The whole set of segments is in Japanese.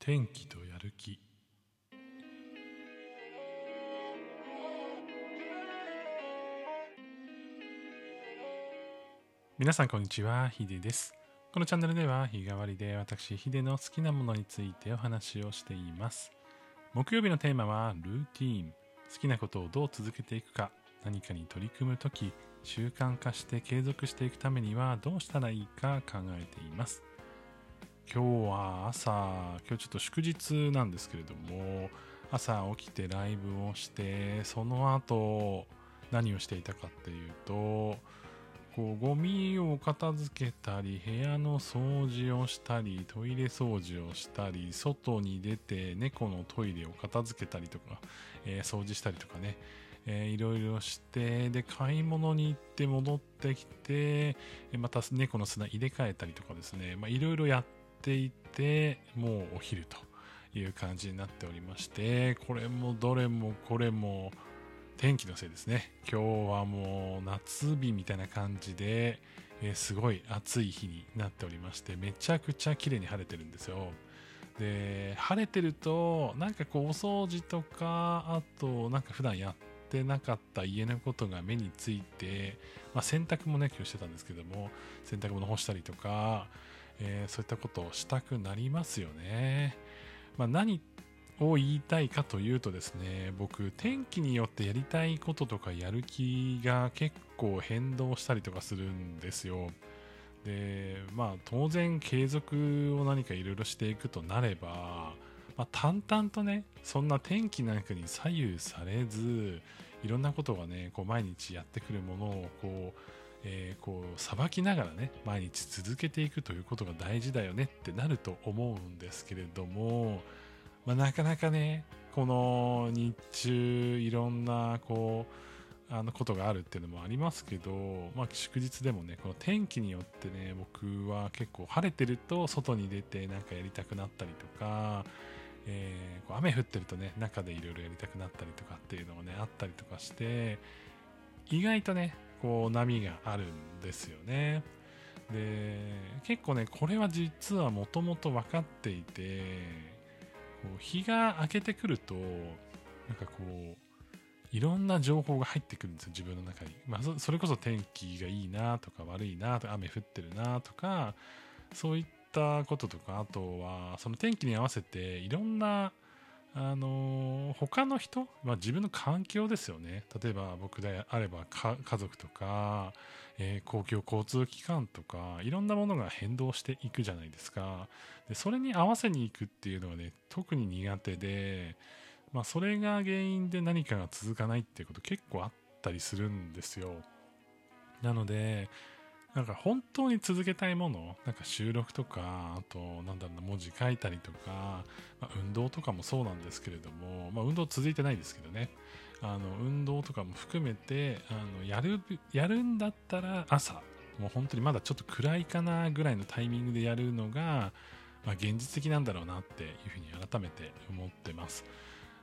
天気とやる気。皆さんこんにちはヒデです。このチャンネルでは日替わりで私ヒデの好きなものについてお話をしています。木曜日のテーマはルーティーン。好きなことをどう続けていくか。何かに取り組むとき習慣化して継続していくためにはどうしたらいいか考えています。今日は朝今日ちょっと祝日なんですけれども朝起きてライブをしてその後何をしていたかっていうとこうゴミを片付けたり部屋の掃除をしたりトイレ掃除をしたり外に出て猫のトイレを片付けたりとか、えー、掃除したりとかねえー、いろいろしてで買い物に行って戻ってきてまた猫の砂入れ替えたりとかですね、まあ、いろいろやっていてもうお昼という感じになっておりましてこれもどれもこれも天気のせいですね。今日はもう夏日みたいな感じで、えー、すごい暑い日になっておりましてめちゃくちゃ綺麗に晴れてるんですよ。で晴れてるとなんかこうお掃除とかあとなんか普段やってってなかった家のことが目について、まあ、洗濯もね今日してたんですけども洗濯物干したりとか、えー、そういったことをしたくなりますよね、まあ、何を言いたいかというとですね僕天気によってやりたいこととかやる気が結構変動したりとかするんですよ。でまあ当然継続を何かいろいろしていくとなればまあ、淡々とねそんな天気なんかに左右されずいろんなことがねこう毎日やってくるものをこうえー、こうさばきながらね毎日続けていくということが大事だよねってなると思うんですけれども、まあ、なかなかねこの日中いろんなこうあのことがあるっていうのもありますけど、まあ、祝日でもねこの天気によってね僕は結構晴れてると外に出てなんかやりたくなったりとかえー、こう雨降ってるとね中でいろいろやりたくなったりとかっていうのもねあったりとかして意外とねこう波があるんですよね。で結構ねこれは実はもともと分かっていてこう日が明けてくるとなんかこういろんな情報が入ってくるんですよ自分の中に、まあ、それこそ天気がいいなとか悪いなとか雨降ってるなとかそういっったこととかあとはその天気に合わせていろんなあの他の人、まあ、自分の環境ですよね。例えば僕であれば家族とか、えー、公共交通機関とかいろんなものが変動していくじゃないですか。でそれに合わせにいくっていうのはね特に苦手で、まあ、それが原因で何かが続かないっていうこと結構あったりするんですよ。なのでなんか本当に続けたいもの、なんか収録とか、あと、なんだろうな、文字書いたりとか、まあ、運動とかもそうなんですけれども、まあ、運動続いてないですけどね、あの、運動とかも含めて、あの、やる、やるんだったら朝、もう本当にまだちょっと暗いかなぐらいのタイミングでやるのが、まあ、現実的なんだろうなっていうふうに改めて思ってます。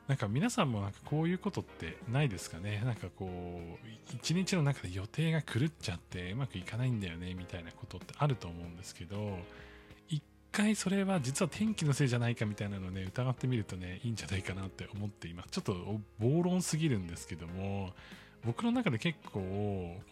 なんか皆さんもなんかこういうことってないですかね？なんかこう、一日の中で予定が狂っちゃってうまくいかないんだよねみたいなことってあると思うんですけど、一回それは実は天気のせいじゃないかみたいなのをね、疑ってみるとね、いいんじゃないかなって思っています。ちょっと暴論すぎるんですけども、僕の中で結構、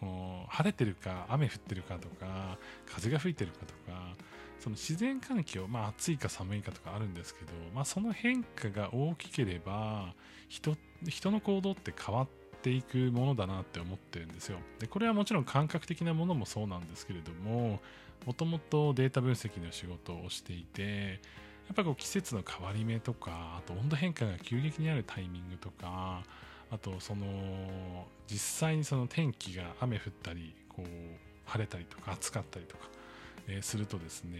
この晴れてるか雨降ってるかとか、風が吹いてるかとか、その自然環境、まあ、暑いか寒いかとかあるんですけど、まあ、その変化が大きければ人人の行動って変わっていくものだなって思ってるんですよ。でこれはもちろん感覚的なものもそうなんですけれどももともとデータ分析の仕事をしていてやっぱこう季節の変わり目とかあと温度変化が急激にあるタイミングとかあとその実際にその天気が雨降ったりこう晴れたりとか暑かったりとかえー、するとですね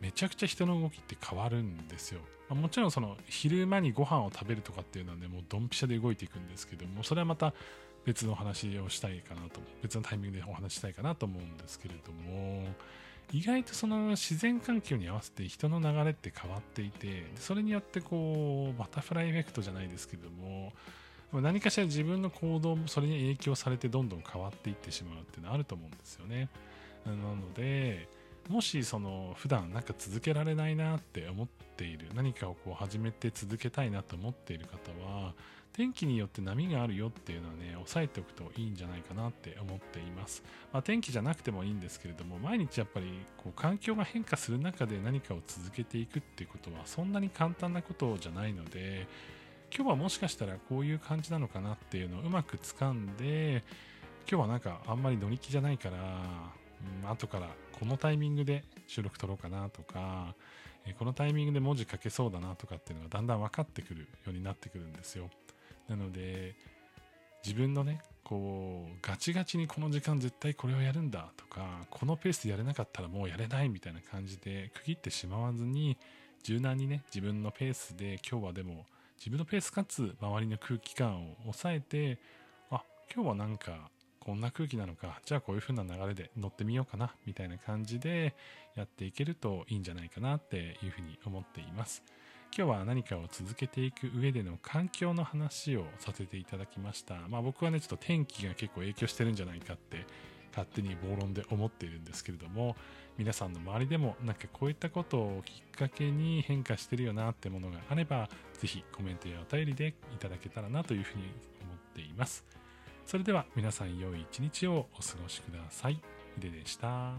めちゃくちゃ人の動きって変わるんですよ、まあ、もちろんその昼間にご飯を食べるとかっていうのはねもうドンピシャで動いていくんですけどもそれはまた別の話をしたいかなと別のタイミングでお話したいかなと思うんですけれども意外とその自然環境に合わせて人の流れって変わっていてそれによってこうバタフライエフェクトじゃないですけども何かしら自分の行動もそれに影響されてどんどん変わっていってしまうっていうのはあると思うんですよね。なので、もしその普段なんか続けられないなって思っている何かをこう始めて続けたいなと思っている方は天気によって波があるよっていうのはね押さえておくといいんじゃないかなって思っています、まあ、天気じゃなくてもいいんですけれども毎日やっぱりこう環境が変化する中で何かを続けていくっていうことはそんなに簡単なことじゃないので今日はもしかしたらこういう感じなのかなっていうのをうまく掴んで今日はなんかあんまり乗り気じゃないから、うん、後からこのタイミングで収録撮ろうかなとか、えこのタイミングで文字書けそうだなとかっていうのがだんだん分かってくるようになってくるんですよ。なので、自分のね、こう、ガチガチにこの時間絶対これをやるんだとか、このペースでやれなかったらもうやれないみたいな感じで区切ってしまわずに、柔軟にね、自分のペースで今日はでも、自分のペースかつ周りの空気感を抑えて、あ、今日はなんかこんな空気なのか、じゃあこういう風な流れで乗ってみようかな、みたいな感じでやっていけるといいんじゃないかなっていう風に思っています。今日は何かを続けていく上での環境の話をさせていただきました。まあ僕はね、ちょっと天気が結構影響してるんじゃないかって勝手に暴論で思っているんですけれども、皆さんの周りでもなんかこういったことをきっかけに変化してるよなってものがあれば、ぜひコメントやお便りでいただけたらなというふうに思っています。それでは皆さん良い一日をお過ごしください。ヒデでした。